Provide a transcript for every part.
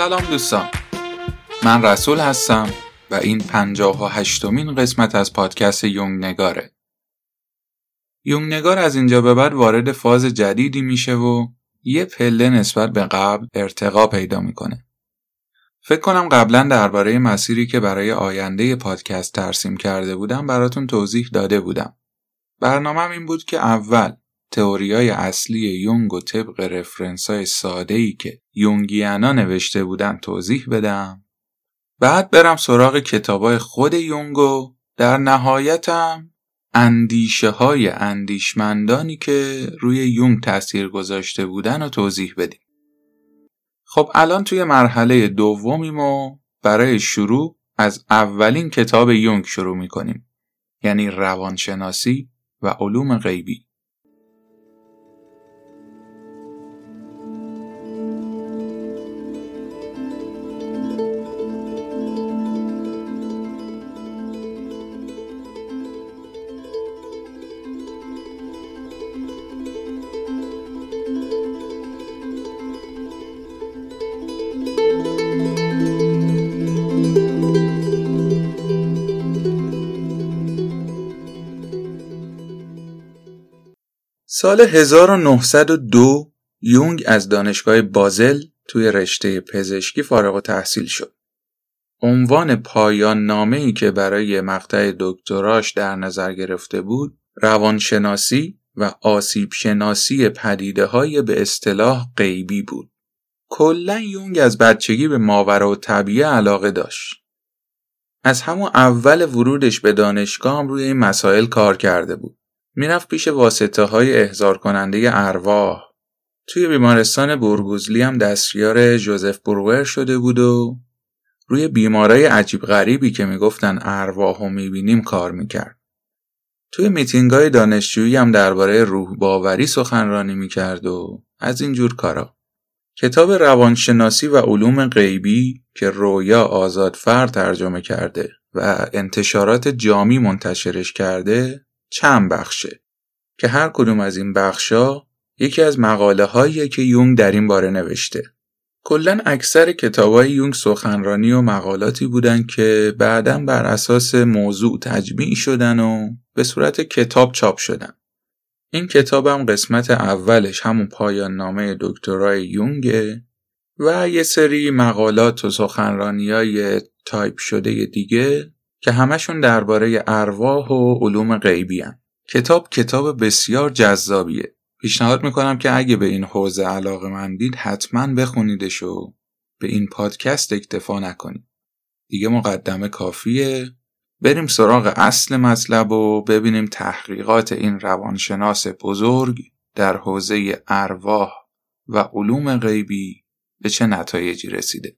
سلام دوستان. من رسول هستم و این پنجاه و هشتمین قسمت از پادکست یونگ نگاره. یونگ نگار از اینجا به بعد وارد فاز جدیدی میشه و یه پله نسبت به قبل ارتقا پیدا می‌کنه. فکر کنم قبلا درباره مسیری که برای آینده پادکست ترسیم کرده بودم براتون توضیح داده بودم. برنامه این بود که اول تئوریای اصلی یونگ و طبق ساده ای که یونگیانا نوشته بودن توضیح بدم. بعد برم سراغ کتابای خود یونگ و در نهایتم اندیشه های اندیشمندانی که روی یونگ تاثیر گذاشته بودن و توضیح بدیم. خب الان توی مرحله دومیم و برای شروع از اولین کتاب یونگ شروع می‌کنیم. یعنی روانشناسی و علوم غیبی. سال 1902 یونگ از دانشگاه بازل توی رشته پزشکی فارغ و تحصیل شد. عنوان پایان نامه ای که برای مقطع دکتراش در نظر گرفته بود روانشناسی و آسیب شناسی پدیده های به اصطلاح غیبی بود. کلا یونگ از بچگی به ماورا و طبیعه علاقه داشت. از همون اول ورودش به دانشگاه هم روی این مسائل کار کرده بود. می‌رفت پیش واسطه های احضار کننده ارواح توی بیمارستان برگوزلی هم دستیار جوزف بروور شده بود و روی بیمارای عجیب غریبی که می‌گفتن ارواح و می‌بینیم کار می‌کرد. توی میتینگ های دانشجویی هم درباره روح باوری سخنرانی می‌کرد و از اینجور کارا. کتاب روانشناسی و علوم غیبی که رویا آزادفر ترجمه کرده و انتشارات جامی منتشرش کرده چند بخشه که هر کدوم از این بخشا یکی از مقاله هایی که یونگ در این باره نوشته. کلا اکثر کتابای یونگ سخنرانی و مقالاتی بودن که بعدا بر اساس موضوع تجمیع شدن و به صورت کتاب چاپ شدن. این کتابم قسمت اولش همون پایان نامه دکترای یونگه و یه سری مقالات و سخنرانی های تایپ شده دیگه که همشون درباره ارواح و علوم غیبی هن. کتاب کتاب بسیار جذابیه. پیشنهاد می‌کنم که اگه به این حوزه علاقه من دید حتما بخونیدش و به این پادکست اکتفا نکنید. دیگه مقدمه کافیه. بریم سراغ اصل مطلب و ببینیم تحقیقات این روانشناس بزرگ در حوزه ارواح و علوم غیبی به چه نتایجی رسیده.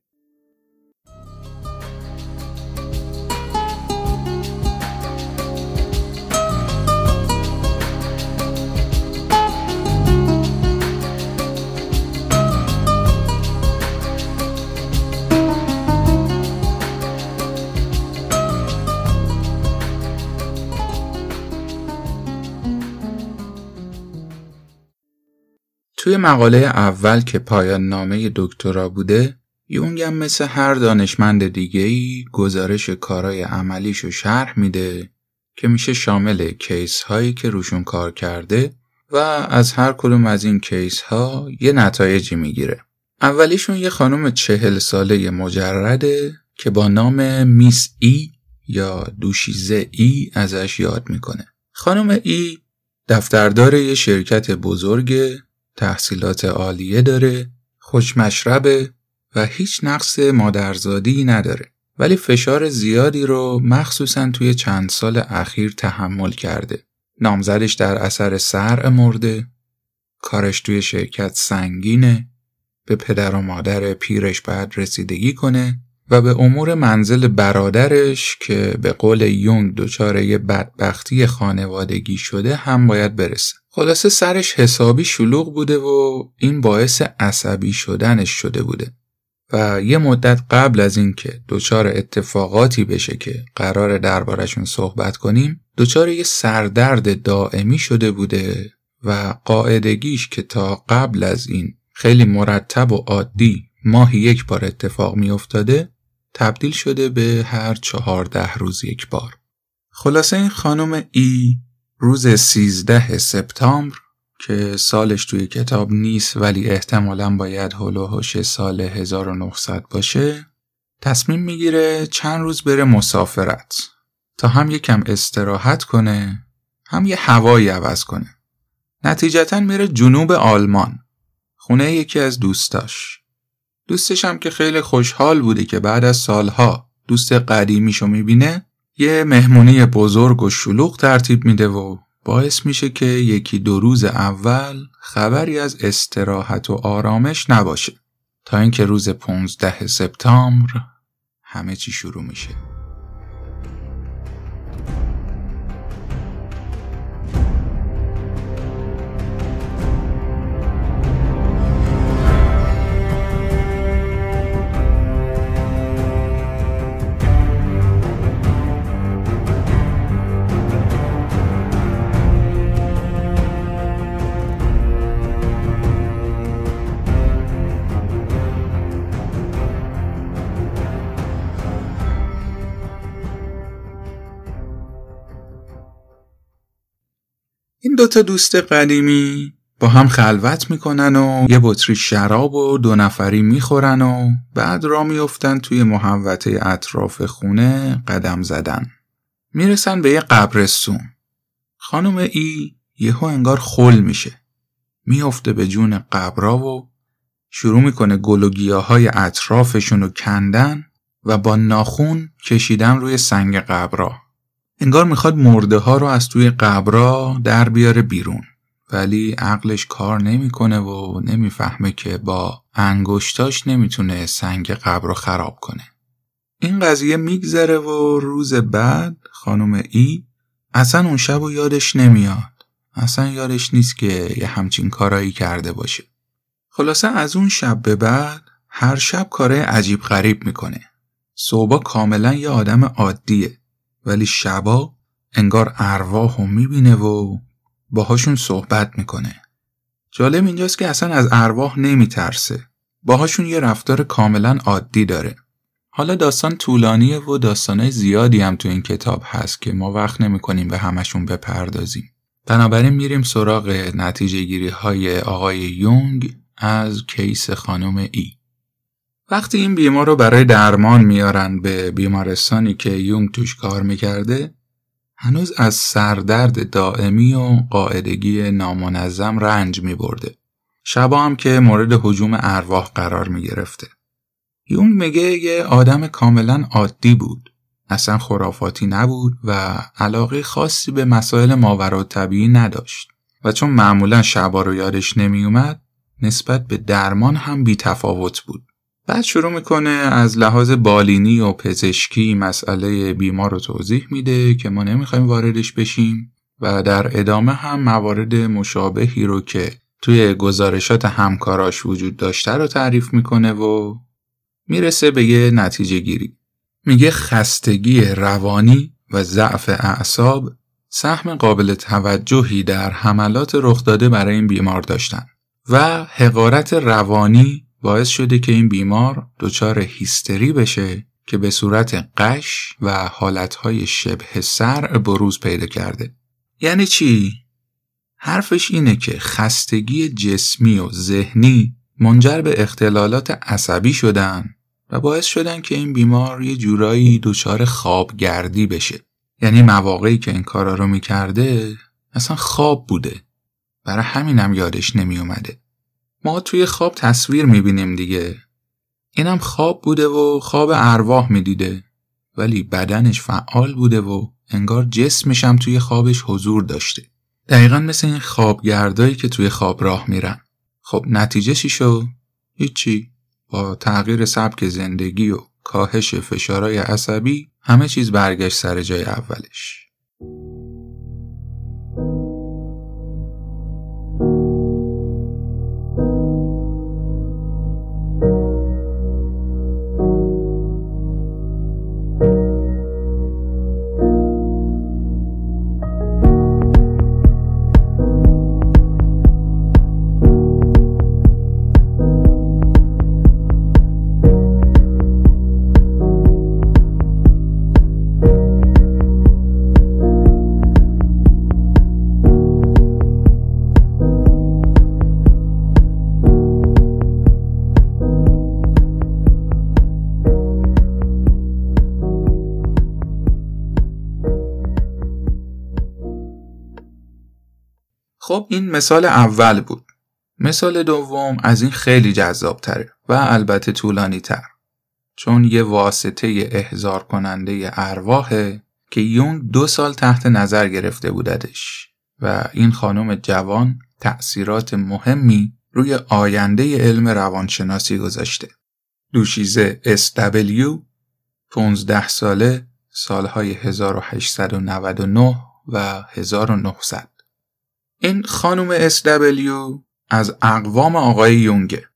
توی مقاله اول که پایان نامه دکترا بوده یونگ هم مثل هر دانشمند دیگه ای گزارش کارای عملیشو شرح میده که میشه شامل case هایی که روشون کار کرده و از هر کدوم از این case ها یه نتایجی می‌گیره. اولیشون یه خانم چهل ساله مجرده که با نام Miss E یا دوشیزه E ازش یاد می‌کنه. خانم ای دفتردار یه شرکت بزرگ تحصیلات عالیه داره، خوشمشربه و هیچ نقص مادرزادی نداره. ولی فشار زیادی رو مخصوصا توی چند سال اخیر تحمل کرده. نامزدش در اثر سرع مرده، کارش توی شرکت سنگینه، به پدر و مادر پیرش باید رسیدگی کنه و به امور منزل برادرش که به قول یونگ دچار بدبختی خانوادگی شده هم باید برسه. خلاصه سرش حسابی شلوغ بوده و این باعث عصبی شدنش شده بوده. و یه مدت قبل از اینکه دچار اتفاقاتی بشه که قرار دربارشون صحبت کنیم دچار یه سردرد دائمی شده بوده و قاعدگیش که تا قبل از این خیلی مرتب و عادی ماهی یک بار اتفاق می افتاده تبدیل شده به هر چهارده روز یک بار. خلاصه این خانم ای روز 13 سپتامبر که سالش توی کتاب نیست ولی احتمالا باید هلوهوش سال 1900 باشه تصمیم می‌گیره چند روز بره مسافرت. تا هم یکم استراحت کنه هم یه هوایی عوض کنه. نتیجتا میره جنوب آلمان خونه یکی از دوستاش. دوستش هم که خیلی خوشحال بوده که بعد از سالها دوست قدیمیشو می‌بینه یه مهمونی بزرگ و شلوغ ترتیب میده و باعث میشه که یکی دو روز اول خبری از استراحت و آرامش نباشه. تا اینکه روز 15 سپتامبر همه چی شروع میشه. دوتا دوست قدیمی با هم خلوت می‌کنن و یه بطری شراب و دو نفری می‌خورن و بعد را میفتن توی محوطه اطراف خونه قدم زدن. می‌رسن به یه قبرستون. خانم ای یهو انگار خل میشه. میافته به جون قبرا و شروع می‌کنه گل و گیاهای اطرافشون رو کندن و با ناخون کشیدن روی سنگ قبرا. انگار می‌خواد مرده ها رو از توی قبرا در بیاره بیرون. ولی عقلش کار نمی‌کنه و نمی‌فهمه که با انگشتاش نمی‌تونه سنگ قبر رو خراب کنه. این قضیه میگذره و روز بعد خانم ای اصلا اون شب و یادش نمیاد. اصلا یادش نیست که یه همچین کارایی کرده باشه. خلاصه از اون شب به بعد هر شب کاره عجیب غریب می‌کنه. صبح کاملا یه آدم عادیه. ولی شبا انگار ارواح رو می‌بینه و باهاشون صحبت می‌کنه. جالب اینجاست که اصلا از ارواح نمیترسه. باهاشون یه رفتار کاملا عادی داره. حالا داستان طولانیه و داستانهای زیادی هم تو این کتاب هست که ما وقت نمی‌کنیم به همشون بپردازیم. بنابراین میریم سراغ نتیجه گیری های آقای یونگ از کیس خانم ای. وقتی این بیمار رو برای درمان میارن به بیمارستانی که یونگ توش کار می‌کرده هنوز از سردرد دائمی و قاعدگی نامنظم رنج میبرده. شبا هم که مورد حجوم ارواح قرار می‌گرفته. یونگ میگه یه آدم کاملا عادی بود. اصلا خرافاتی نبود و علاقه خاصی به مسائل ماورا طبیعی نداشت و چون معمولا شبا رو یادش نمیومد نسبت به درمان هم بی تفاوت بود. بعد شروع می‌کنه از لحاظ بالینی و پزشکی مسئله بیمار رو توضیح میده که ما نمی‌خوایم واردش بشیم و در ادامه هم موارد مشابهی رو که توی گزارشات همکاراش وجود داشته رو تعریف می‌کنه و می‌رسه به یه نتیجه گیری. میگه خستگی روانی و ضعف اعصاب سهم قابل توجهی در حملات رخ داده برای این بیمار داشتن و حقارت روانی باعث شده که این بیمار دچار هیستری بشه که به صورت قش و حالتهای شبه سر بروز پیدا کرده. یعنی چی؟ حرفش اینه که خستگی جسمی و ذهنی منجر به اختلالات عصبی شدن و باعث شدن که این بیمار یه جورایی دچار خوابگردی بشه. یعنی مواقعی که این کارا رو می‌کرده اصلا خواب بوده. برای همینم یادش نمی اومده. ما توی خواب تصویر می‌بینیم دیگه. اینم خواب بوده و خواب ارواح می‌دیده. ولی بدنش فعال بوده و انگار جسمش هم توی خوابش حضور داشته. دقیقا مثل این خوابگردایی که توی خواب راه میرن. خب نتیجه چی شد؟ هیچی. با تغییر سبک زندگی و کاهش فشارهای عصبی همه چیز برگشت سر جای اولش. این مثال اول بود. مثال دوم از این خیلی جذاب تره و البته طولانی تر. چون یه واسطه احضار کننده ارواحه که یونگ دو سال تحت نظر گرفته بوددش و این خانم جوان تأثیرات مهمی روی آینده علم روانشناسی گذاشته. دوشیزه SW 15 ساله سالهای 1899 و 1900 این خانم SW از اقوام آقای یونگه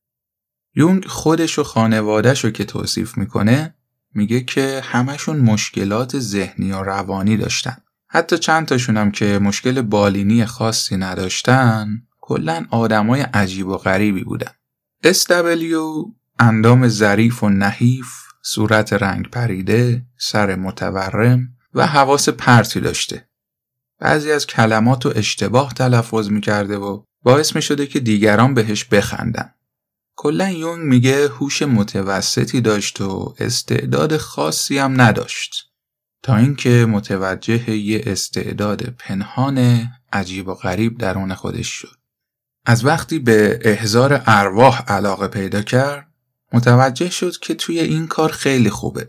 یونگ خودش و خانوادش رو که توصیف می‌کنه میگه که همشون مشکلات ذهنی و روانی داشتن. حتی چند تاشون هم که مشکل بالینی خاصی نداشتن کلا آدمای عجیب و غریبی بودن. SW اندام ظریف و نحیف صورت رنگ پریده سر متورم و حواس پرتی داشته. بعضی از کلمات و اشتباه تلفظ می‌کرده و باعث می‌شده که دیگران بهش بخندن. کلا یونگ میگه هوش متوسطی داشت و استعداد خاصی هم نداشت. تا اینکه متوجه یه استعداد پنهان عجیب و غریب درون خودش شد. از وقتی به احزار ارواح علاقه پیدا کرد متوجه شد که توی این کار خیلی خوبه.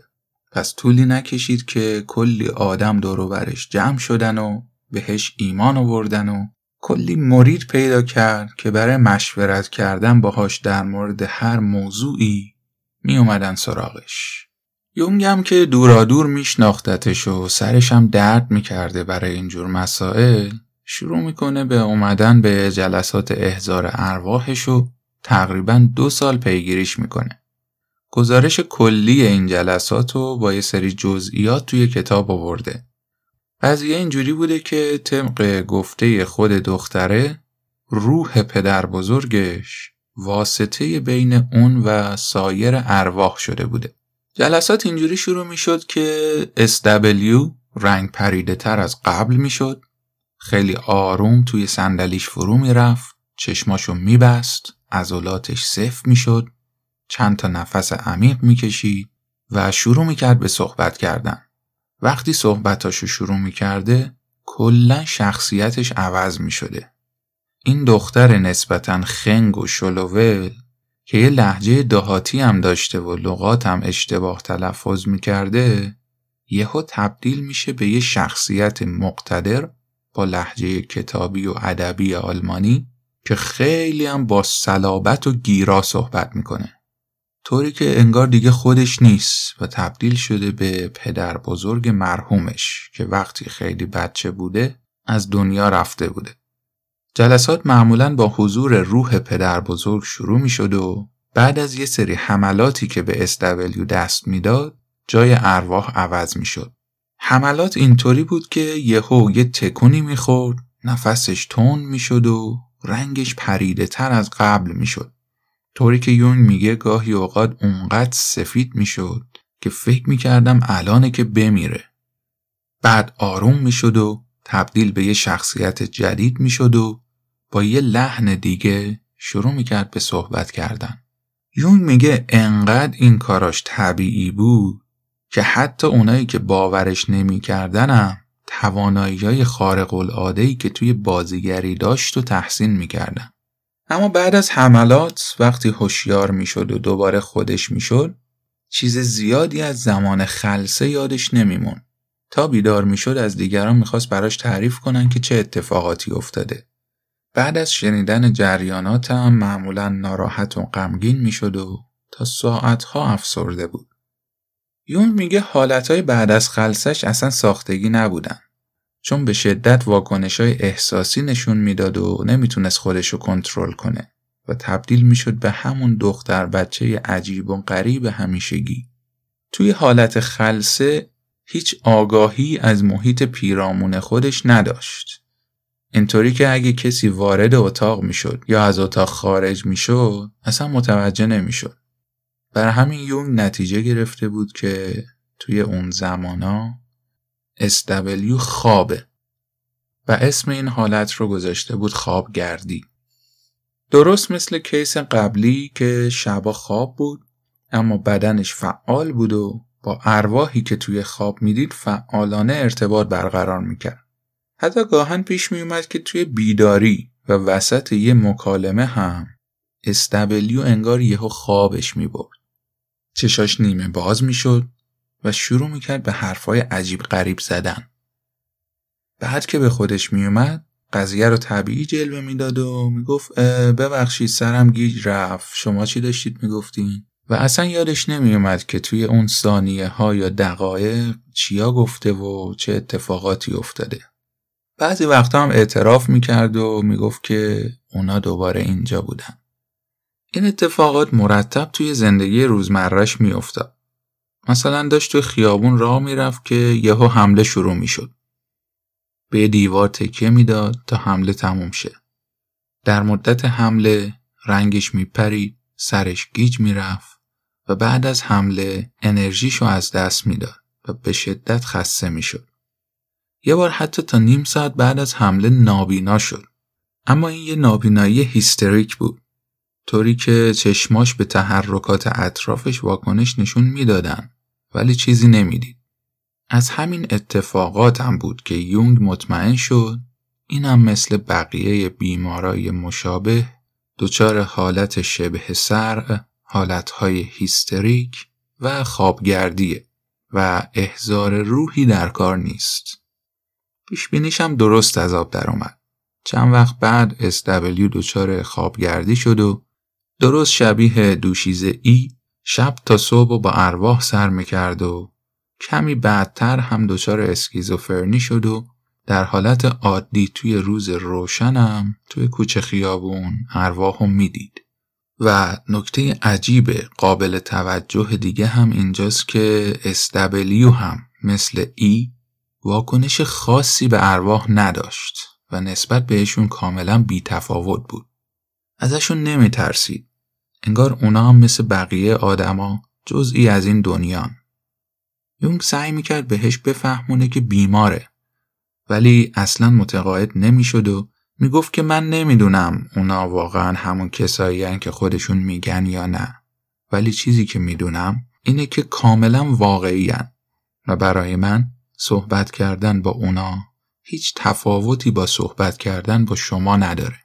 پس طولی نکشید که کلی آدم دوروبرش جمع شدن و بهش ایمان آوردن و کلی مرید پیدا کرد که برای مشورت کردن باهاش در مورد هر موضوعی می اومدن سراغش. یونگ هم که دورادور میشناختتش و سرش هم درد می‌کرده برای اینجور مسائل شروع می‌کنه به اومدن به جلسات احزار ارواحش و تقریبا دو سال پیگیریش می‌کنه. گزارش کلی این جلسات رو با یه سری جزئیات توی کتاب آورده قضیه اینجوری بوده که طبق گفته خود دختره روح پدر بزرگش واسطه بین اون و سایر ارواح شده بوده. جلسات اینجوری شروع می شد که SW رنگ پریده تر از قبل می شد. خیلی آروم توی صندلیش فرو می رفت. چشماشو می بست. عضلاتش صفر می شد. چند تا نفس عمیق می کشید و شروع می کرد به صحبت کردن. وقتی صحبتاشو شروع می‌کرده کلا شخصیتش عوض می‌شده. این دختر نسبتا خنگ و شلوول که یه لحجه دهاتی هم داشته و لغات هم اشتباه تلفظ می‌کرده یهو تبدیل میشه به یه شخصیت مقتدر با لحجه کتابی و ادبی آلمانی که خیلی هم با صلابت و گیرا صحبت می‌کنه. طوری که انگار دیگه خودش نیست و تبدیل شده به پدر بزرگ مرحومش که وقتی خیلی بچه بوده از دنیا رفته بوده. جلسات معمولا با حضور روح پدر بزرگ شروع می شد و بعد از یه سری حملاتی که به استولیو دست می‌داد جای ارواح عوض می شد. حملات اینطوری بود که یهو یه تکونی می‌خورد نفسش تون می‌شد و رنگش پریده تر از قبل می‌شد. طوری که یون میگه گاهی اوقات اونقدر سفید می‌شد که فکر می‌کردم الانه که بمیره. بعد آروم می‌شد و تبدیل به یه شخصیت جدید می‌شد و با یه لحن دیگه شروع می‌کرد به صحبت کردن. یون میگه انقدر این کاراش طبیعی بود که حتی اونایی که باورش نمیکردنم توانایی های خارق العاده که توی بازیگری داشت و تحسین می‌کردن. اما بعد از حملات وقتی هوشیار می‌شد و دوباره خودش می‌شد چیز زیادی از زمان خلصه یادش نمیمون. تا بیدار می‌شد از دیگران می‌خواست براش تعریف کنن که چه اتفاقاتی افتاده. بعد از شنیدن جریانات هم معمولا ناراحت و غمگین می‌شد و تا ساعتها افسرده بود. یون میگه حالتهای بعد از خلصش اصلا ساختگی نبودن. چون به شدت واکنش های احساسی نشون می‌داد و نمی‌تونست خودش رو کنترل کنه و تبدیل می‌شد به همون دختر بچه عجیب و غریب همیشگی. توی حالت خلصه هیچ آگاهی از محیط پیرامون خودش نداشت. اینطوری که اگه کسی وارد اتاق می‌شد یا از اتاق خارج می‌شد اصلا متوجه نمی‌شد. بر همین یونگ نتیجه گرفته بود که توی اون زمانا SW خوابه و اسم این حالت رو گذاشته بود خوابگردی. درست مثل کیس قبلی که شبا خواب بود اما بدنش فعال بود و با ارواحی که توی خواب می‌دید فعالانه ارتباط برقرار می‌کرد. حتی گاهن پیش می اومد که توی بیداری و وسط یه مکالمه هم استبلیو انگار یهو خوابش می برد. چشاش نیمه باز می شد و شروع می کرد به حرفای عجیب غریب زدن. بعد که به خودش می اومد قضیه رو طبیعی جلوه می‌داد و می‌گفت ببخشید سرم گیج رفت. شما چی داشتید می‌گفتین؟ و اصلا یادش نمیومد که توی اون ثانیه ها یا دقایق چیا گفته و چه اتفاقاتی افتاده. بعضی وقتا هم اعتراف می‌کرد و می‌گفت که اونا دوباره اینجا بودن. این اتفاقات مرتب توی زندگی روزمرش میافتاد. مثلا داشت توی خیابون راه می‌رفت که یهو حمله شروع می‌شد به دیوار تکیه می‌داد تا حمله تموم شه. در مدت حمله رنگش میپرید، سرش گیج می‌رفت و بعد از حمله انرژیشو از دست می‌داد و به شدت خسته می‌شد. یه بار حتی تا نیم ساعت بعد از حمله نابینا شد. اما این یه نابینایی هیستریک بود. طوری که چشماش به تحرکات اطرافش واکنش نشون می‌دادن ولی چیزی نمی‌دید. از همین اتفاقات هم بود که یونگ مطمئن شد اینم مثل بقیه بیمارای مشابه دچار حالت شبه سرع، حالتهای هیستریک و خوابگردیه و احزار روحی در کار نیست. پیشبینیش هم درست از آب در اومد. چند وقت بعد SW دچار خوابگردی شد و درست شبیه دوشیزه ای شب تا صبح و با ارواح سر می‌کرد و کمی بعدتر هم دچار اسکیزوفرنی شد و در حالت عادی توی روز روشنم توی کوچه خیابون ارواحو می‌دید و نکته عجیب قابل توجه دیگه هم اینجاست که استبلیو هم مثل ای واکنش خاصی به ارواح نداشت و نسبت بهشون کاملا بی تفاوت بود. ازشون نمی ترسید. انگار اونا هم مثل بقیه آدما جزئی از این دنیان. یونگ سعی می‌کرد بهش بفهمونه که بیماره ولی اصلا متقاعد نمی‌شد و می‌گفت که من نمی‌دونم اونا واقعا همون کسایی که خودشون میگن یا نه ولی چیزی که می‌دونم اینه که کاملا واقعی و برای من صحبت کردن با اونا هیچ تفاوتی با صحبت کردن با شما نداره.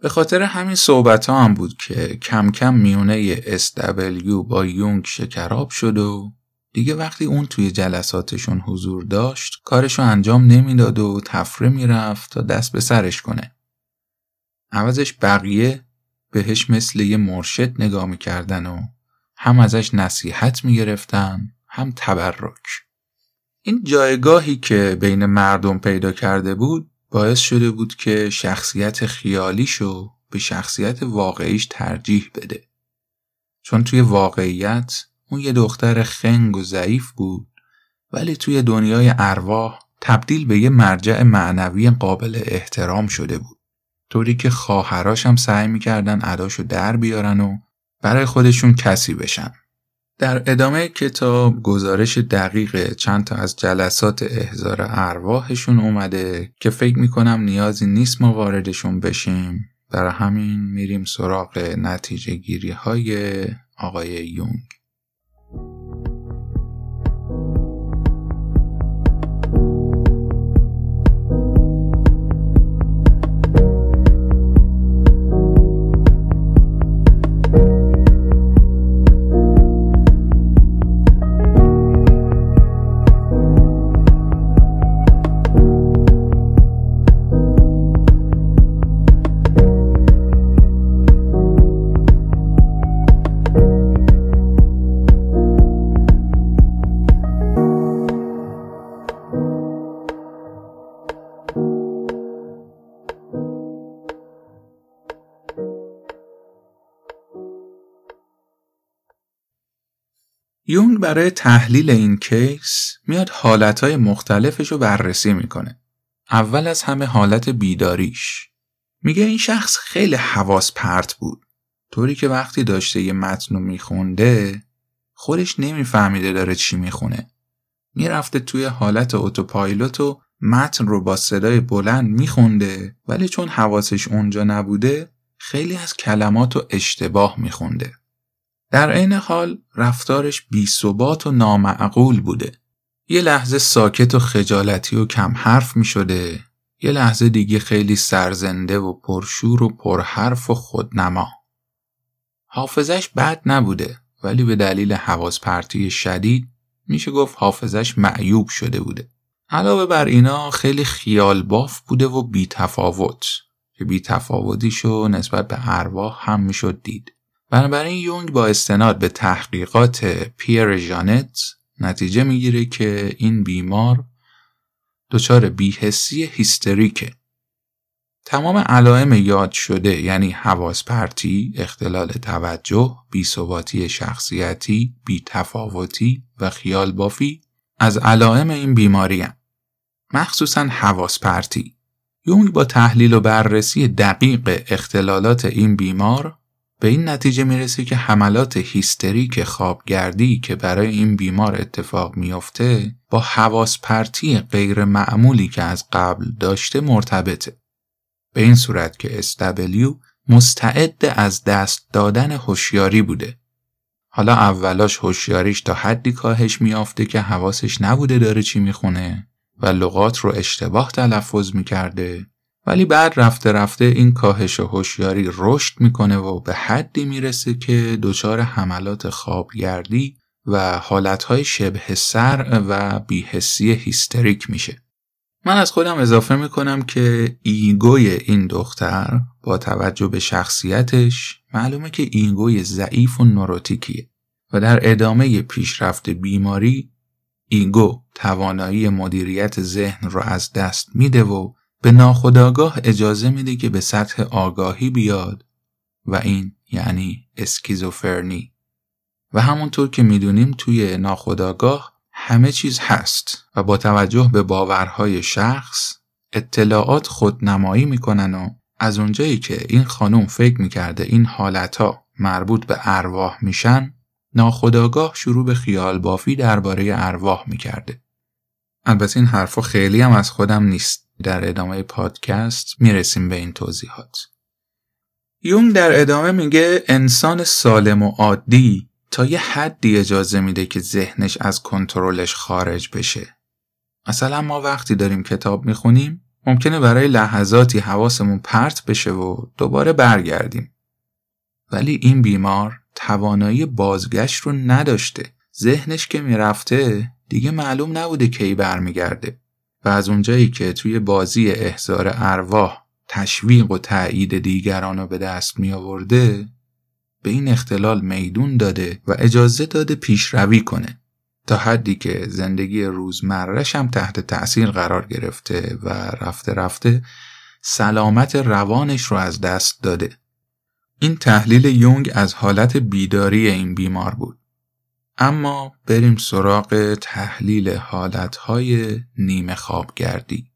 به خاطر همین صحبت ها هم بود که کم کم میونه SW با یونگ شکراب شد و دیگه وقتی اون توی جلساتشون حضور داشت کارشو انجام نمی‌داد و تفره می‌رفت تا دست به سرش کنه. عوضش بقیه بهش مثل یه مرشد نگاه می‌کردن و هم ازش نصیحت می‌گرفتن هم تبرک. این جایگاهی که بین مردم پیدا کرده بود باعث شده بود که شخصیت خیالیشو به شخصیت واقعیش ترجیح بده. چون توی واقعیت اون یه دختر خنگ و ضعیف بود ولی توی دنیای ارواح تبدیل به یه مرجع معنوی قابل احترام شده بود طوری که خواهراش هم سعی می‌کردن عداشو در بیارن و برای خودشون کسی بشن در ادامه کتاب گزارش دقیق چند تا از جلسات احضار ارواحشون اومده که فکر می‌کنم نیازی نیست ما واردشون بشیم. برای همین میریم سراغ نتیجه گیری های آقای یونگ. یونگ برای تحلیل این کیس میاد حالتهای مختلفش رو بررسی می‌کنه. اول از همه حالت بیداریش. میگه این شخص خیلی حواس پرت بود. طوری که وقتی داشته یه متن رو میخونده خودش نمیفهمیده داره چی می‌خونه. می‌رفته توی حالت اتوپایلوت و متن رو با صدای بلند میخونده ولی چون حواسش اونجا نبوده خیلی از کلمات رو اشتباه میخونده. در عین حال رفتارش ثبات و نامعقول بوده. یه لحظه ساکت و خجالتی و کم حرف می شده یه لحظه دیگه خیلی سرزنده و پرشور و پرحرف و خودنما. حافظش بد نبوده ولی به دلیل حواس پرتی شدید میشه گفت حافظش معیوب شده بوده. علاوه بر اینا خیلی خیال باف بوده و بی تفاوت که بی تفاوتیشو نسبت به ارواح هم می‌شد دید. بنابراین یونگ با استناد به تحقیقات پیر ژانت نتیجه می‌گیره که این بیمار دچار بیهسی هیستریکه تمام علائم یاد شده یعنی حواس پرتی، اختلال توجه، بیثباتی شخصیتی، بیتفاوتی و خیال بافی از علائم این بیماری هم. مخصوصا حواس پرتی. یونگ با تحلیل و بررسی دقیق اختلالات این بیمار به این نتیجه می‌رسه که حملات هیستریک خوابگردی که برای این بیمار اتفاق میافته با حواس پرتی غیر معمولی که از قبل داشته مرتبطه. به این صورت که SW مستعد از دست دادن هوشیاری بوده. حالا اولاش هوشیاریش تا حدی کاهش میافته که حواسش نبوده داره چی می‌خونه و لغات رو اشتباه تلفظ می‌کرده ولی بعد رفته رفته این کاهش هوشیاری رشد می‌کنه و به حدی می‌رسه که دچار حملات خوابگردی و حالتهای شبه سر و بیحسی هیستریک میشه. من از خودم اضافه می‌کنم که ego ی این دختر با توجه به شخصیتش معلومه که ego ی ضعیف و نوروتیکیه و در ادامه پیشرفت بیماری ایگو توانایی مدیریت ذهن رو از دست میده و به ناخداگاه اجازه میده که به سطح آگاهی بیاد و این یعنی اسکیزوفرنی و همونطور که می‌دونیم توی ناخداگاه همه چیز هست و با توجه به باورهای شخص اطلاعات خودنمایی می‌کنن و از اونجایی که این خانم فکر می‌کرده این حالتها مربوط به ارواح میشن ناخداگاه شروع به خیال بافی درباره ارواح می‌کرده. البته این حرفا خیلی هم از خودم نیست. در ادامه پادکست می‌رسیم به این توضیحات. یونگ در ادامه میگه انسان سالم و عادی تا یه حدی اجازه میده که ذهنش از کنترلش خارج بشه. مثلا ما وقتی داریم کتاب می‌خونیم ممکنه برای لحظاتی حواسمون پرت بشه و دوباره برگردیم. ولی این بیمار توانایی بازگشت رو نداشته. ذهنش که می‌رفته دیگه معلوم نبوده کی برمیگرده. از اونجایی که توی بازی احزار ارواح تشویق و تایید دیگران رو به دست می آورده به این اختلال میدون داده و اجازه داده پیشروی کنه تا حدی که زندگی روزمرش هم تحت تأثیر قرار گرفته و رفته رفته سلامت روانش رو از دست داده. این تحلیل یونگ از حالت بیداری این بیمار بود. اما بریم سراغ تحلیل حالتهای نیمه خوابگردی.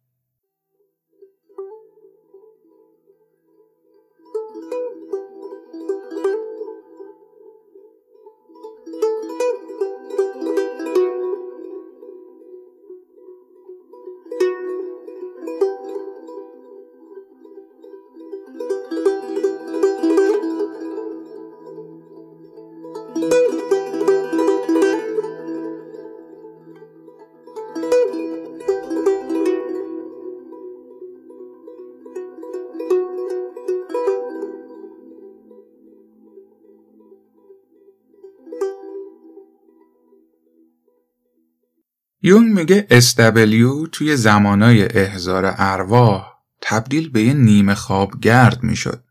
یونگ میگه SW توی زمانای احزار ارواح تبدیل به یه نیمه خواب گرد می‌شد.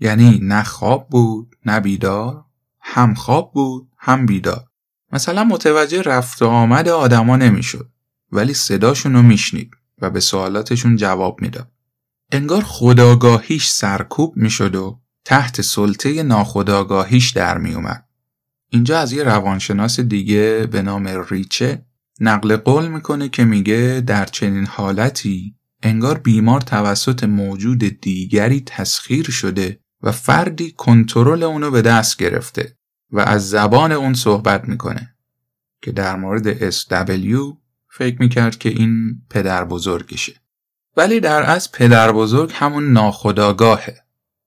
یعنی نه خواب بود نه بیدار هم خواب بود هم بیدار. مثلا متوجه رفت و آمد آدما نمی‌شد ولی صداشون رو میشنید و به سوالاتشون جواب می‌داد. انگار خداگاهیش سرکوب می‌شد و تحت سلطه ناخداگاهیش در میومد. اینجا از یه روانشناس دیگه به نام ریچه نقل قول می‌کنه که میگه در چنین حالتی انگار بیمار توسط موجود دیگری تسخیر شده و فردی کنترل اونو به دست گرفته و از زبان اون صحبت می‌کنه. که در مورد SW فکر می‌کرد که این پدر بزرگشه. ولی در از پدر بزرگ همون ناخداگاهه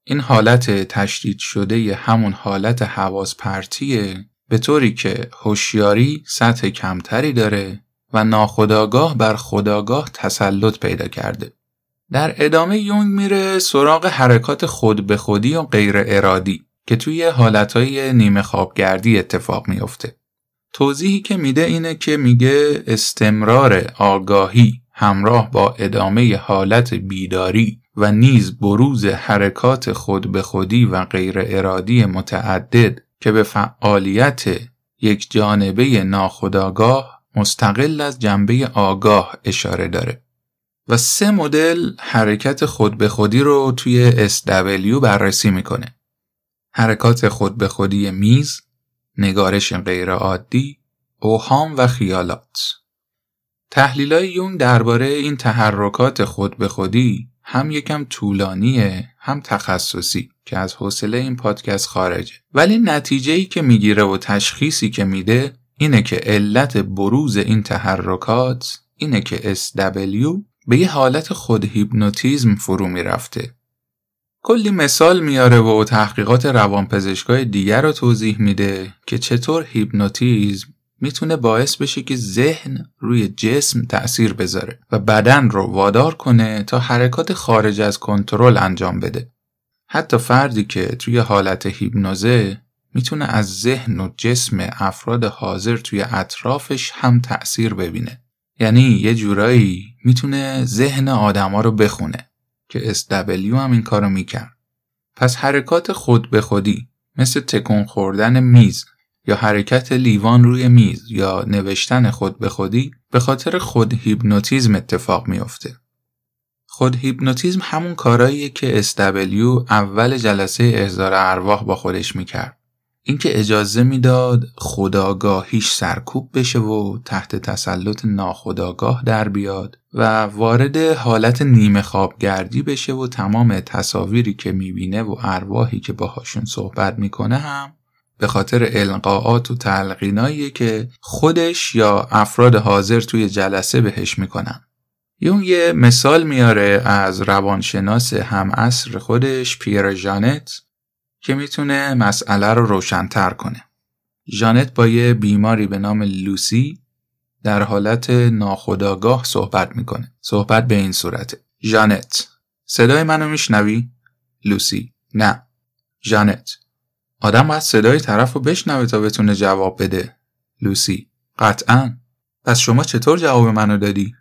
این حالت تشدید شده همون حالت حواس پرتیه به طوری که هوشیاری سطح کمتری داره و ناخداگاه بر خداگاه تسلط پیدا کرده. در ادامه یونگ میره سراغ حرکات خود به خودی و غیر ارادی که توی حالتهای نیمه خوابگردی اتفاق میافته. توضیحی که میده اینه که میگه استمرار آگاهی همراه با ادامه حالت بیداری و نیز بروز حرکات خود به خودی و غیر ارادی متعدد که به فعالیت یک جانبه ناخداگاه مستقل از جنبه آگاه اشاره داره. و سه مدل حرکت خود به خودی رو توی SW بررسی می‌کنه. حرکات خود به خودی میز نگارش غیر عادی اوهام و خیالات. تحلیلای یون درباره این تحرکات خود به خودی هم یکم طولانیه هم تخصصی که از حوصله این پادکست خارجه. ولی نتیجه ای که می‌گیره و تشخیصی که میده اینه که علت بروز این تحرکات اینه که SW به یه حالت خود هیپنوتیزم فرو می‌رفته. کلی مثال میاره و تحقیقات روانپزشکای دیگر رو توضیح میده که چطور هیپنوتیزم می‌تونه باعث بشه که ذهن روی جسم تأثیر بذاره و بدن رو وادار کنه تا حرکات خارج از کنترل انجام بده. حتی فردی که توی حالت هیپنوزه می‌تونه از ذهن و جسم افراد حاضر توی اطرافش هم تأثیر ببینه. یعنی یه جورایی می‌تونه ذهن آدما رو بخونه که SW هم این کارو می‌کرد. پس حرکات خود به خودی مثل تکون خوردن میز یا حرکت لیوان روی میز یا نوشتن خود به خودی به خاطر خود هیپنوتیزم اتفاق میافته. خود هیپنوتیزم همون کاراییه که SW اول جلسه احضار ارواح با خودش می‌کرد. اینکه اجازه می‌داد خداگاهیش سرکوب بشه و تحت تسلط ناخداگاه در بیاد و وارد حالت نیمه خوابگردی بشه و تمام تصاویری که می‌بینه و ارواحی که باهاشون صحبت می‌کنه هم به خاطر القاعات و تلقینایی که خودش یا افراد حاضر توی جلسه بهش می‌کنن یون یه مثال میاره از روانشناس هم اصر خودش پیر جانت که می‌تونه مسئله رو روشنتر کنه. جانت با یه بیماری به نام لوسی در حالت ناخداگاه صحبت می‌کنه. صحبت به این صورته. جانت صدای منو میشنوی؟ لوسی نه. جانت آدم باید صدای طرف رو بشنوه تا بتونه جواب بده. لوسی قطعا پس شما چطور جواب منو دادی؟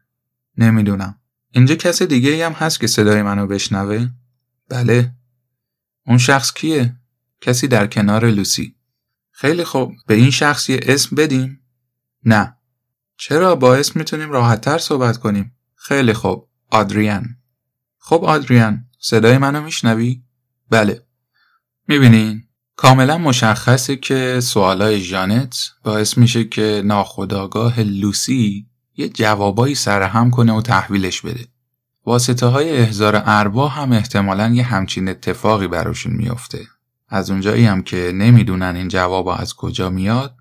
نمی‌دونم. اینجا کس دیگه ای هم هست که صدای منو بشنوه؟ بله. اون شخص کیه؟ کسی در کنار لوسی. خیلی خوب به این شخص یه اسم بدیم؟ نه. چرا با اسم می‌تونیم راحتتر صحبت کنیم؟ خیلی خوب. آدریان. خب آدریان صدای منو میشنوی؟ بله. می‌بینین کاملا مشخصه که سوالای جانت باعث میشه که ناخداگاه لوسی یه جوابایی سرهم کنه و تحویلش بده. واسطه های احزار ارواح هم احتمالا یه همچین اتفاقی براشون میفته. از اونجایی هم که نمی‌دونن این جواب از کجا میاد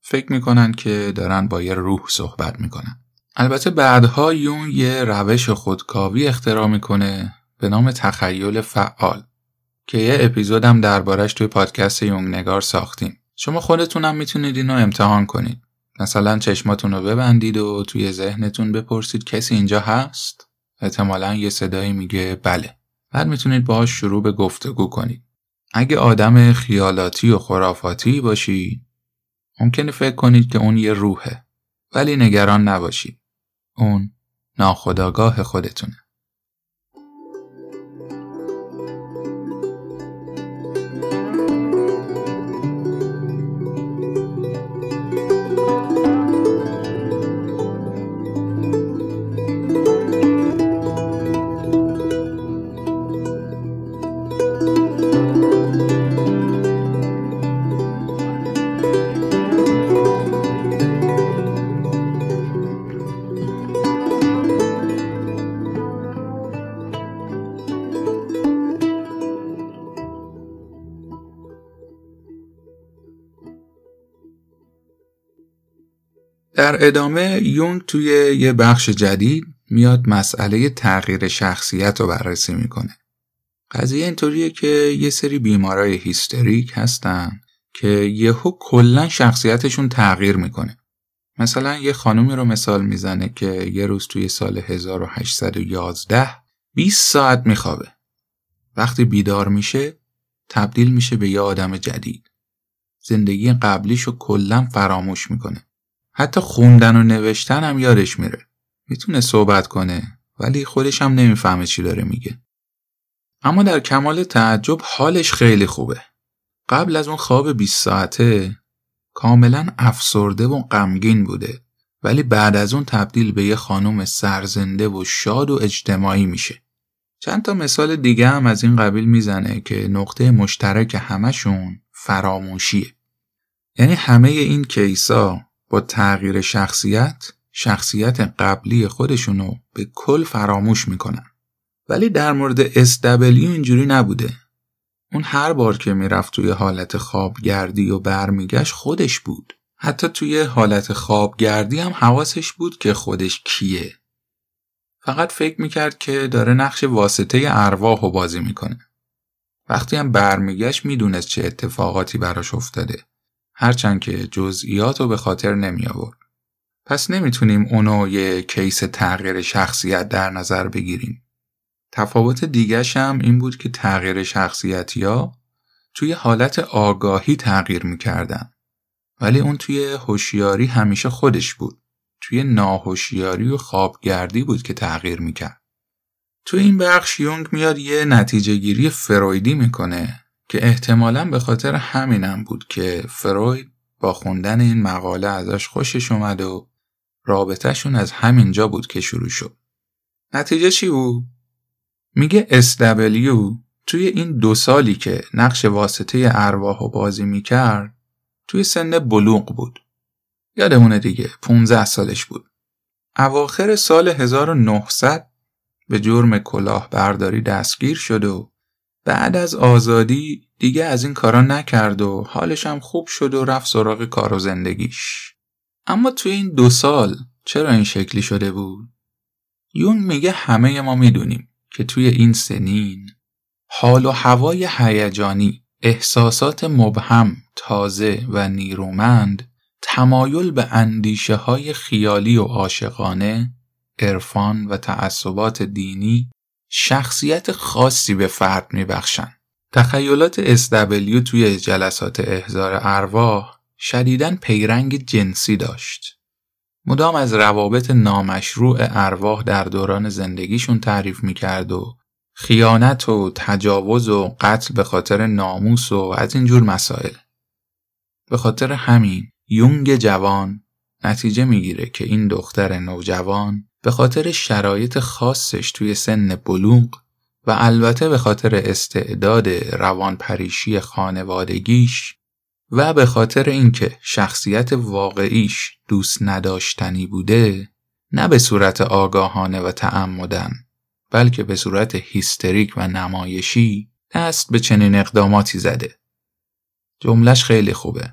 فکر می‌کنن که دارن با یه روح صحبت می‌کنن. البته بعدها یون یه روش خودکاوی اختراع می‌کنه به نام تخیل فعال که یه اپیزودم دربارش توی پادکست یونگ نگار ساختیم. شما خودتونم می‌تونید اینو امتحان کنید. مثلا چشماتون رو ببندید و توی ذهنتون بپرسید کسی اینجا هست؟ احتمالا یه صدایی میگه بله. بعد می‌تونید باهاش شروع به گفتگو کنید. اگه آدم خیالاتی و خرافاتی باشی ممکنه فکر کنید که اون یه روحه ولی نگران نباشید. اون ناخداگاه خودتونه. ادامه یونگ توی یه بخش جدید میاد مسئله تغییر شخصیت رو بررسی می‌کنه. قضیه اینطوریه که یه سری بیمارای هیستریک هستن که یهو کلا شخصیتشون تغییر می‌کنه. مثلا یه خانومی رو مثال می‌زنه که یه روز توی سال 1811 20 ساعت میخوابه. وقتی بیدار میشه تبدیل میشه به یه آدم جدید. زندگی قبلیشو کلا فراموش می‌کنه. حتی خوندن و نوشتن هم یادش میره. می‌تونه صحبت کنه ولی خودش هم نمی‌فهمه چی داره میگه. اما در کمال تعجب حالش خیلی خوبه. قبل از اون خواب 20 ساعته کاملا افسرده و غمگین بوده ولی بعد از اون تبدیل به یه خانم سرزنده و شاد و اجتماعی میشه. چند تا مثال دیگه هم از این قبیل می‌زنه که نقطه مشترک همشون فراموشیه. یعنی همه این کیسا با تغییر شخصیت شخصیت قبلی خودشونو به کل فراموش می‌کنن. ولی در مورد SW اینجوری نبوده. اون هر بار که می‌رفت توی حالت خوابگردی و برمیگشت خودش بود. حتی توی حالت خوابگردی هم حواسش بود که خودش کیه. فقط فکر می‌کرد که داره نقش واسطه ارواح و بازی می‌کنه. وقتی هم برمیگشت می‌دونست چه اتفاقاتی براش افتاده. هرچند که جزئیات رو به خاطر نمی آورد. پس نمی‌تونیم اونو یه کیس تغییر شخصیت در نظر بگیریم. تفاوت دیگرش هم این بود که تغییر شخصیتی ها توی حالت آگاهی تغییر می‌کردن. ولی اون توی هوشیاری همیشه خودش بود. توی ناهوشیاری و خوابگردی بود که تغییر می‌کرد. تو این بخش یونگ میاد یه نتیجه گیری فرویدی می‌کنه که احتمالا به خاطر همینم بود که فروید با خوندن این مقاله ازش خوشش اومد و رابطهشون از همینجا بود که شروع شد. نتیجه چی بود؟ میگه SW توی این دو سالی که نقش واسطه ارواح و بازی می‌کرد توی سن بلوغ بود. یادمونه دیگه 15 سالش بود. اواخر سال 1900 به جرم کلاهبرداری دستگیر شد و بعد از آزادی دیگه از این کارا نکرد و حالش هم خوب شد و رفت سراغ کار و زندگیش. اما توی این دو سال چرا این شکلی شده بود؟ یون میگه همه ما می‌دونیم که توی این سنین حال و هوای هیجانی احساسات مبهم تازه و نیرومند تمایل به اندیشه های خیالی و عاشقانه عرفان و تعصبات دینی شخصیت خاصی به فرد میبخشند. تخیلات SW توی جلسات احزار ارواح شدیداً پیرنگ جنسی داشت. مدام از روابط نامشروع ارواح در دوران زندگیشون تعریف می‌کرد و خیانت و تجاوز و قتل به خاطر ناموس و از اینجور مسائل. به خاطر همین یونگ جوان نتیجه می‌گیره که این دختر نوجوان به خاطر شرایط خاصش توی سن بلوغ و البته به خاطر استعداد روانپریشی خانوادگیش و به خاطر اینکه شخصیت واقعیش دوست نداشتنی بوده نه به صورت آگاهانه و تعمدن بلکه به صورت هیستریک و نمایشی دست به چنین اقداماتی زده. جملش خیلی خوبه.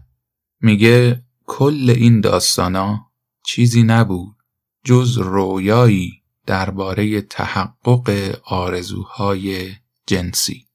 میگه کل این داستانا چیزی نبود. جز رویایی درباره تحقق آرزوهای جنسی.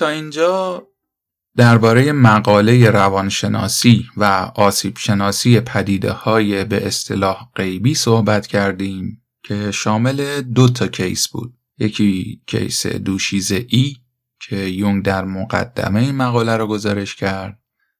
تا اینجا درباره مقاله روانشناسی و آسیب شناسی پدیده های به اصطلاح غیبی صحبت کردیم که شامل دو تا case بود. یکی case دوشیزه E که یونگ در مقدمه مقاله رو گزارش کرد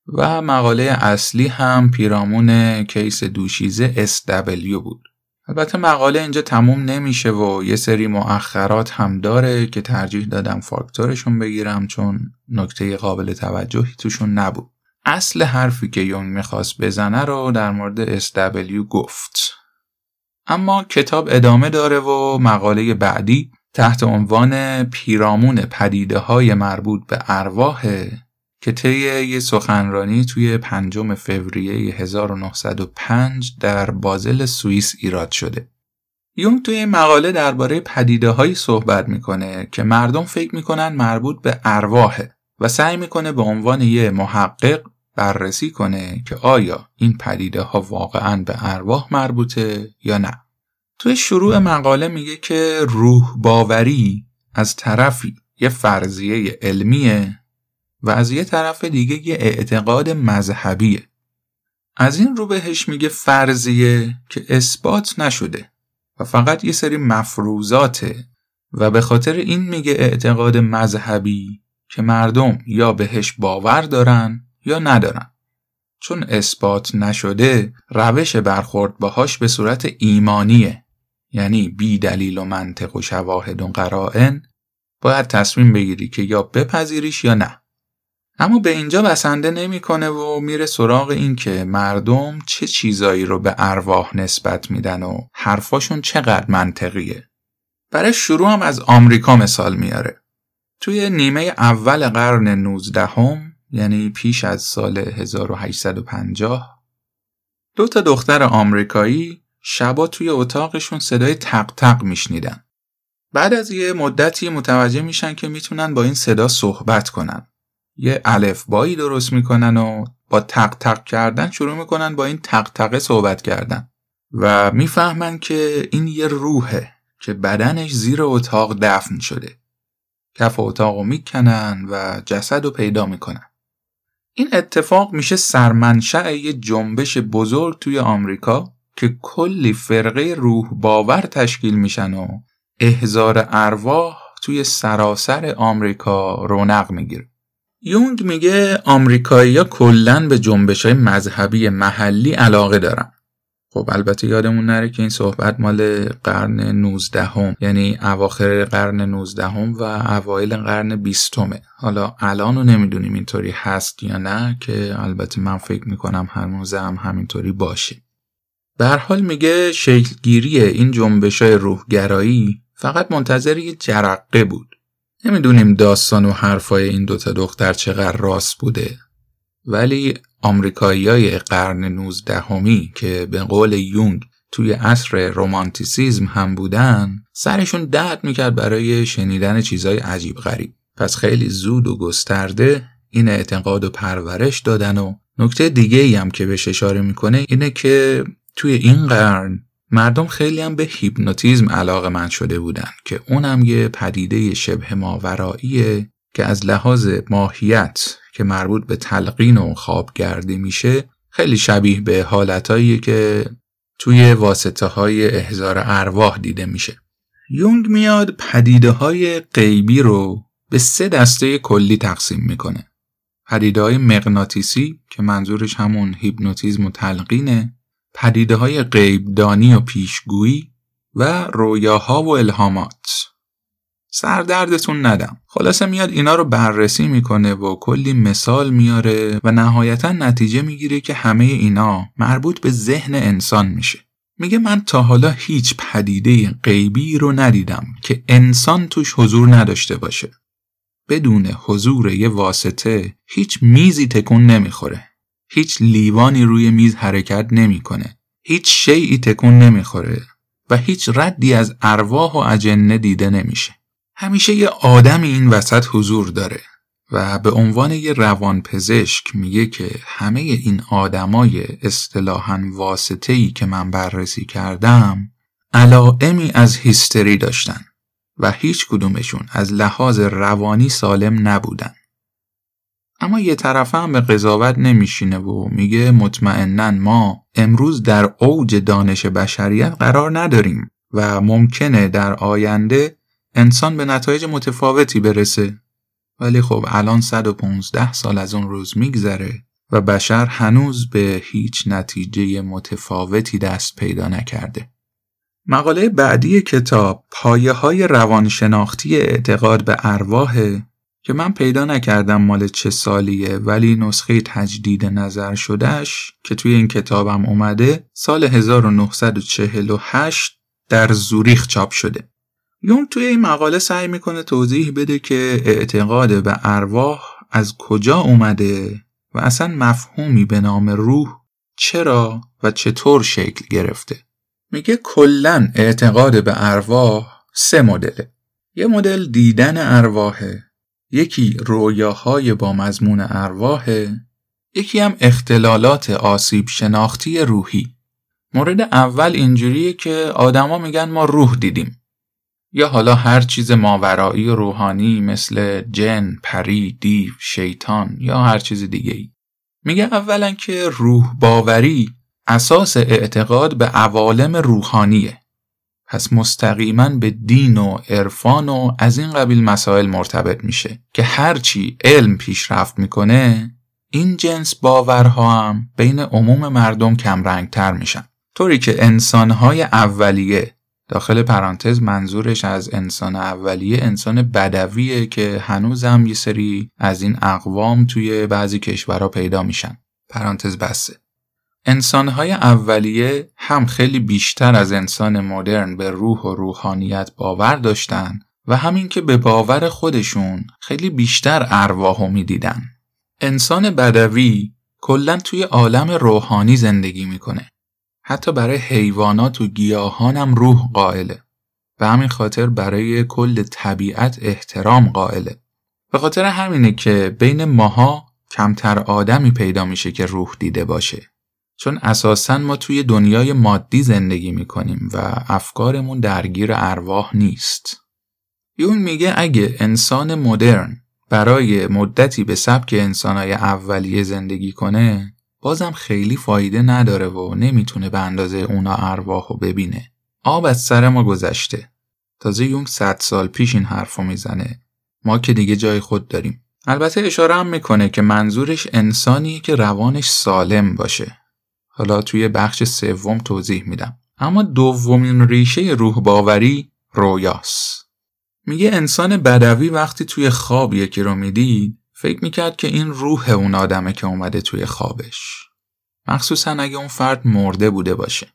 و مقاله اصلی هم پیرامون case دوشیزه SW بود. البته مقاله اینجا تموم نمیشه و یه سری مؤخرات هم داره که ترجیح دادم فاکتورشون بگیرم چون نکته قابل توجهی توشون نبود. اصل حرفی که یونگ می‌خواست بزنه رو در مورد SW گفت. اما کتاب ادامه داره و مقاله بعدی تحت عنوان پیرامون پدیده های مربوط به ارواح که طی یه سخنرانی توی پنجم فوریه 1905 در بازل سوئیس ایراد شده. یونگ توی این مقاله درباره پدیده صحبت می‌کنه که مردم فکر می‌کنن مربوط به ارواحه و سعی می‌کنه به عنوان یه محقق بررسی کنه که آیا این پدیده ها واقعا به ارواح مربوطه یا نه. توی شروع مقاله میگه که روح باوری از طرفی یه فرضیه علمیه و از یه طرف دیگه یه اعتقاد مذهبیه. از این رو بهش میگه فرضیه که اثبات نشده و فقط یه سری مفروضاته و به خاطر این میگه اعتقاد مذهبی که مردم یا بهش باور دارن یا ندارن. چون اثبات نشده روش برخورد باهاش به صورت ایمانیه یعنی بی دلیل و منطق و شواهد و قرائن باید تصمیم بگیری که یا بپذیریش یا نه اما به اینجا بسنده نمی‌کنه و میره سراغ این که مردم چه چیزایی رو به ارواح نسبت میدن و حرفاشون چقدر منطقیه برای شروع هم از آمریکا مثال میاره توی نیمه اول قرن 19 هم یعنی پیش از سال 1850 دو تا دختر آمریکایی شبا توی اتاقشون صدای تق تق میشنیدن. بعد از یه مدتی متوجه میشن که می‌تونن با این صدا صحبت کنن. یه الفبایی درست می‌کنن و با تق تق کردن شروع می‌کنن با این تق تقه صحبت کردن و می‌فهمن که این یه روحه که بدنش زیر اتاق دفن شده. کف اتاق رو می‌کنن و جسد رو پیدا می‌کنن. این اتفاق میشه سرمنشأ یه جنبش بزرگ توی آمریکا که کلی فرقه روح باور تشکیل میشن و احزار ارواح توی سراسر آمریکا رونق می‌گیره. یونگ میگه آمریکایی‌ها کلا به جنبش های مذهبی محلی علاقه دارن. خب البته یادمون نره که این صحبت مال قرن 19 هم یعنی اواخر قرن 19 هم و اوایل قرن 20 همه. حالا الان رو نمی‌دونیم اینطوری هست یا نه که البته من فکر می‌کنم هنوزه هم همینطوری باشه. به حال میگه شکلگیری این جنبش های روحگرایی فقط منتظر یه جرقه بود. نمی‌دونیم داستان و حرفای این دوتا دختر چقدر راست بوده. ولی آمریکایی های قرن 19 همی که به قول یونگ توی عصر رومانتیسیزم هم بودن سرشون درد می‌کرد برای شنیدن چیزای عجیب غریب. پس خیلی زود و گسترده این اعتقاد و پرورش دادن و نکته دیگه ای هم که بهش اشاره می‌کنه اینه که توی این قرن مردم خیلی هم به هیپنوتیزم علاقه من شده بودن که اونم یه پدیده شبه ماوراییه که از لحاظ ماهیت که مربوط به تلقین و خوابگردی میشه خیلی شبیه به حالتهایی که توی واسطه های احزار ارواح دیده میشه. یونگ میاد پدیده های غیبی رو به سه دسته کلی تقسیم می‌کنه. پدیده های مغناطیسی که منظورش همون هیپنوتیزم و تلقینه پدیده های غیبدانی و پیشگویی و رویاها و الهامات. سردردتون ندم. خلاصه میاد اینا رو بررسی می‌کنه و کلی مثال میاره و نهایتا نتیجه می‌گیره که همه اینا مربوط به ذهن انسان میشه. میگه من تا حالا هیچ پدیده غیبی رو ندیدم که انسان توش حضور نداشته باشه. بدون حضور یه واسطه هیچ میزی تکون نمی‌خوره. هیچ لیوانی روی میز حرکت نمی‌کنه. هیچ شیعی تکون نمی‌خوره و هیچ ردی از ارواح و اجنه دیده نمیشه. همیشه یه آدمی این وسط حضور داره و به عنوان یه روانپزشک میگه که همه این آدمای اصطلاحا واسطه ای که من بررسی کردم علائمی از هیستری داشتن و هیچ کدومشون از لحاظ روانی سالم نبودن. اما یه طرفه هم به قضاوت نمیشینه و میگه مطمئنا ما امروز در اوج دانش بشریت قرار نداریم و ممکنه در آینده انسان به نتایج متفاوتی برسه ولی خب الان 115 سال از اون روز میگذره و بشر هنوز به هیچ نتیجه متفاوتی دست پیدا نکرده. مقاله بعدی کتاب پایه های روانشناختی اعتقاد به ارواح که من پیدا نکردم مال چه سالیه ولی نسخه تجدید نظر شدهش که توی این کتابم اومده سال 1948 در زوریخ چاپ شده. یون توی این مقاله سعی می‌کنه توضیح بده که اعتقاد به ارواح از کجا اومده و اصلا مفهومی به نام روح چرا و چطور شکل گرفته. میگه کلا اعتقاد به ارواح سه مدله. یه مدل دیدن ارواحه یکی رویاهای با مضمون ارواحه یکی هم اختلالات آسیب شناختی روحی مورد اول اینجوریه که آدما میگن ما روح دیدیم یا حالا هر چیز ماورایی و روحانی مثل جن، پری، دیو، شیطان یا هر چیز دیگه ای. میگه اولا که روح باوری اساس اعتقاد به عوالم روحانیه. پس مستقیما به دین و عرفان و از این قبیل مسائل مرتبط میشه که هرچی علم پیشرفت می‌کنه این جنس باورها هم بین عموم مردم کمرنگتر میشن. طوری که انسانهای اولیه داخل پرانتز منظورش از انسان اولیه انسان بدویه که هنوزم یه سری از این اقوام توی بعضی کشورها پیدا میشن. پرانتز بسته انسانهای اولیه هم خیلی بیشتر از انسان مدرن به روح و روحانیت باور داشتن و همین که به باور خودشون خیلی بیشتر ارواحو می‌دیدن. انسان بدوی کلا توی عالم روحانی زندگی می‌کنه. حتی برای حیوانات و گیاهان هم روح قائله. به همین خاطر برای کل طبیعت احترام قائله. به خاطر همینه که بین ماها کمتر آدمی پیدا میشه که روح دیده باشه. چون اساسا ما توی دنیای مادی زندگی می‌کنیم و افکارمون درگیر ارواح نیست. یون میگه اگه انسان مدرن برای مدتی به سبک انسانهای اولیه زندگی کنه بازم خیلی فایده نداره و نمی‌تونه به اندازه اونا ارواح رو ببینه. آب از سر ما گذشته. تازه یونگ صد سال پیش این حرفو می‌زنه. ما که دیگه جای خود داریم. البته اشاره هم می‌کنه که منظورش انسانیه که روانش سالم باشه. حالا توی بخش سوم توضیح میدم. اما دومین ریشه روح باوری رویاست. میگه انسان بدوی وقتی توی خواب یکی رو می‌دید فکر می‌کرد که این روح اون آدمه که اومده توی خوابش. مخصوصا اگه اون فرد مرده بوده باشه.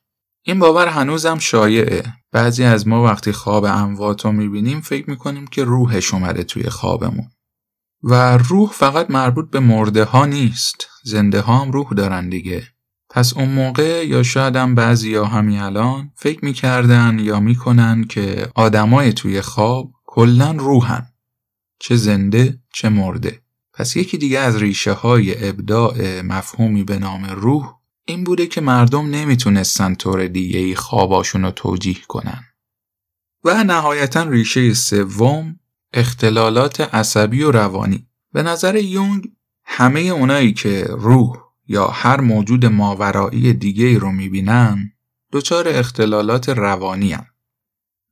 این باور هنوزم شایعه. بعضی از ما وقتی خواب اموات رو می‌بینیم فکر می‌کنیم که روحش اومده توی خوابمون. و روح فقط مربوط به مرده ها نیست. زنده ها هم روح دارن دیگه. پس اون موقع یا شاید هم بعضی یا همین الان فکر می‌کردن یا می‌کنن که آدمای توی خواب کلا روحن. چه زنده چه مرده. پس یکی دیگه از ریشه های ابداع مفهومی به نام روح این بوده که مردم نمی‌تونستن طور دیگه ای خواباشون رو توجیه کنن. و نهایتا ریشه سوم اختلالات عصبی و روانی. به نظر یونگ همه اونایی که روح یا هر موجود ماورایی دیگه رو می‌بینن دچار اختلالات روانی هم.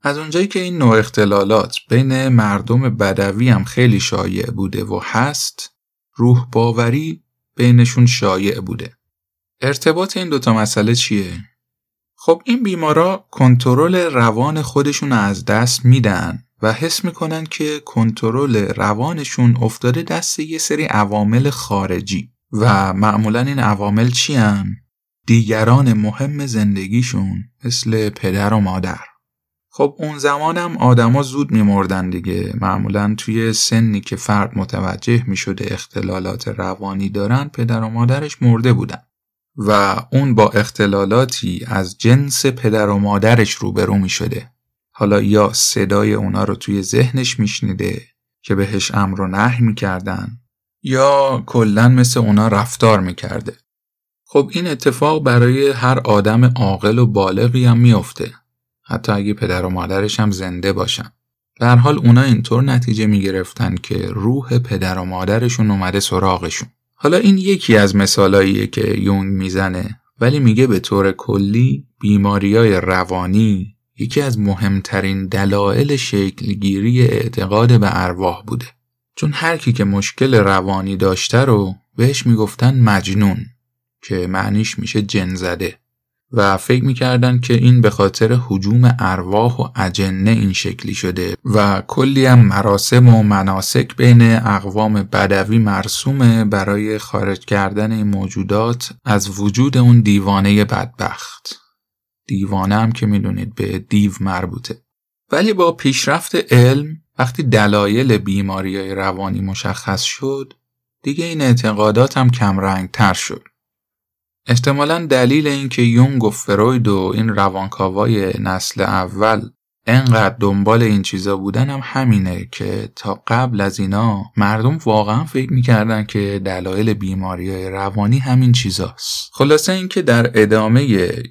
از اونجایی که این نوع اختلالات بین مردم بدوی هم خیلی شایع بوده و هست روح باوری بینشون شایع بوده ارتباط این دوتا مسئله چیه؟ خب این بیمارا کنترل روان خودشون از دست میدن و حس می‌کنن که کنترل روانشون افتاده دست یه سری عوامل خارجی و معمولا این عوامل چی هم؟ دیگران مهم زندگیشون مثل پدر و مادر. خب اون زمانم آدما زود میمردن دیگه. معمولا توی سنی که فرد متوجه می‌شده اختلالات روانی دارن پدر و مادرش مرده بودن. و اون با اختلالاتی از جنس پدر و مادرش روبرو می‌شده. حالا یا صدای اونا رو توی ذهنش میشنیده که بهش امر و نهی می‌کردن یا کلا مثل اونا رفتار می‌کرده. خب این اتفاق برای هر آدم عاقل و بالغی هم میافته. حتی اگه پدر و مادرش هم زنده باشن. در حال اونا اینطور نتیجه می‌گرفتن که روح پدر و مادرشون اومده سراغشون. حالا این یکی از مثالاییه که یونگ می‌زنه ولی میگه به طور کلی بیماریای روانی یکی از مهمترین دلایل شکلگیری اعتقاد به ارواح بوده. چون هر کی که مشکل روانی داشته رو بهش می‌گفتن مجنون که معنیش میشه جن زده. و فکر می‌کردن که این به خاطر حجوم ارواح و اجنه این شکلی شده و کلی هم مراسم و مناسک بین اقوام بدوی مرسومه برای خارج کردن این موجودات از وجود اون دیوانه بدبخت. دیوانه هم که می‌دونید به دیو مربوطه. ولی با پیشرفت علم وقتی دلایل بیماری روانی مشخص شد دیگه این اعتقادات هم کمرنگ تر شد. احتمالا دلیل اینکه یونگ و فروید و این روانکاوای نسل اول انقدر دنبال این چیزا بودن هم همینه که تا قبل از اینا مردم واقعا فکر می‌کردن که دلایل بیماری های روانی همین چیزاست. خلاصه اینکه در ادامه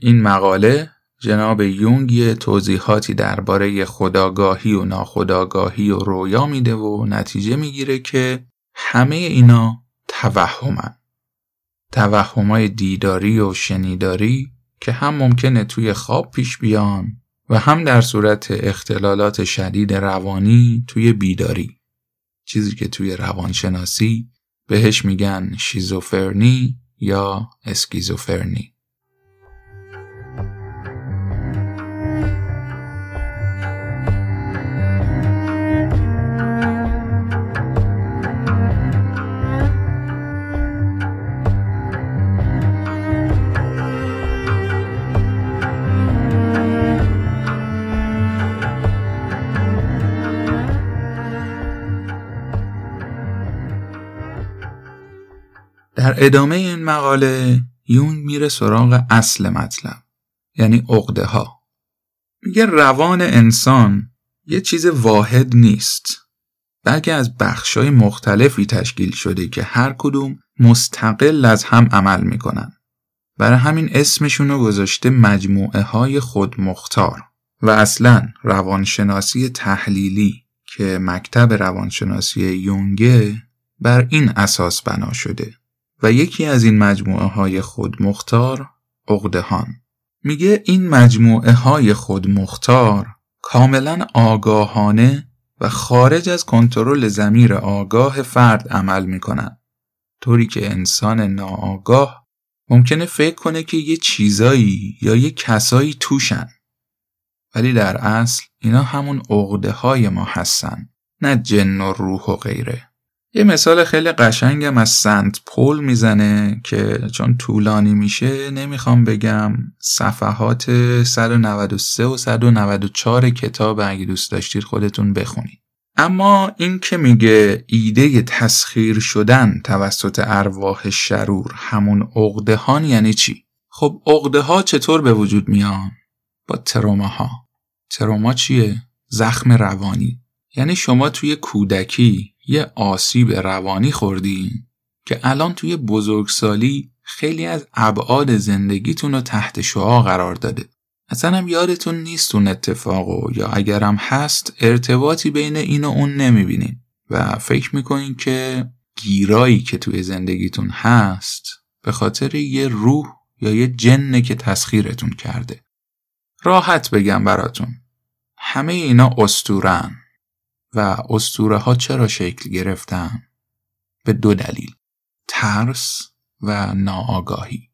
این مقاله جناب یونگ یه توضیحاتی درباره خداگاهی و ناخداگاهی و رویا میده و نتیجه می‌گیره که همه اینا توهمن. توهمای دیداری و شنیداری که هم ممکنه توی خواب پیش بیان و هم در صورت اختلالات شدید روانی توی بیداری. چیزی که توی روانشناسی بهش میگن شیزوفرنی یا اسکیزوفرنی. در ادامه این مقاله یونگ میره سراغ اصل مطلب یعنی عقده ها میگه روان انسان یه چیز واحد نیست. بلکه از بخشای مختلفی تشکیل شده که هر کدوم مستقل از هم عمل می‌کنن. برای همین اسمشون رو گذاشته مجموعه های خود مختار و اصلا روانشناسی تحلیلی که مکتب روانشناسی یونگه بر این اساس بنا شده. و یکی از این مجموعه های خود مختار اقدهان میگه این مجموعه های خود مختار کاملا آگاهانه و خارج از کنترل زمیر آگاه فرد عمل می‌کنن طوری که انسان ناآگاه ممکنه فکر کنه که یه چیزایی یا یه کسایی توشن. ولی در اصل اینا همون عقده های ما هستن نه جن و روح و غیره. یه مثال خیلی قشنگم از سنت پول می‌زنه که چون طولانی میشه نمی‌خوام بگم صفحات 193 و 194 کتاب اگه دوست داشتید خودتون بخونید اما این که میگه ایده تسخیر شدن توسط ارواح شرور همون عقدهان یعنی چی؟ خب عقده ها چطور به وجود میان؟ با تروما ها تروما چیه؟ زخم روانی یعنی شما توی کودکی یه آسیب روانی خوردین که الان توی بزرگسالی خیلی از ابعاد زندگیتون رو تحت شعا قرار داده. اصلا هم یادتون نیست اون اتفاق و یا اگرم هست ارتباطی بین این و اون نمی‌بینین. و فکر می‌کنین که گیرایی که توی زندگیتون هست به خاطر یه روح یا یه جنه که تسخیرتون کرده. راحت بگم براتون. همه اینا استورن. و استوره ها چرا شکل گرفتن؟ به دو دلیل ترس و ناآگاهی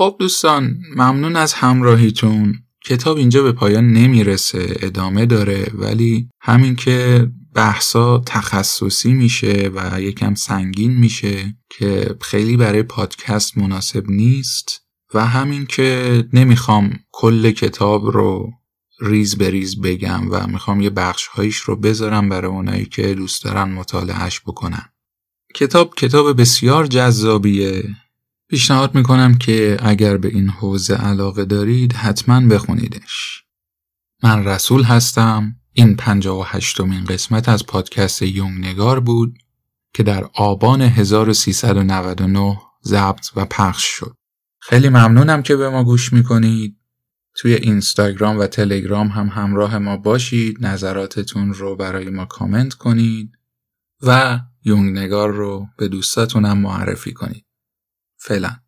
خب دوستان ممنون از همراهیتون. کتاب اینجا به پایان نمی‌رسه ادامه داره ولی همین که بحثا تخصصی میشه و یکم سنگین میشه که خیلی برای پادکست مناسب نیست و همین که نمی‌خوام کل کتاب رو ریز به ریز بگم و می‌خوام یه بخش هایش رو بذارم برای اونایی که دوست دارن مطالعهش بکنن. کتاب کتاب بسیار جذابیه. پیشنهاد می‌کنم که اگر به این حوزه علاقه دارید حتما بخونیدش. من رسول هستم. این پنجا و هشتمین قسمت از پادکست یونگ نگار بود. که در آبان 1399 ضبط و پخش شد. خیلی ممنونم که به ما گوش می‌کنید. توی اینستاگرام و تلگرام هم همراه ما باشید. نظراتتون رو برای ما کامنت کنید و یونگ نگار رو به دوستاتونم معرفی کنید. Fela.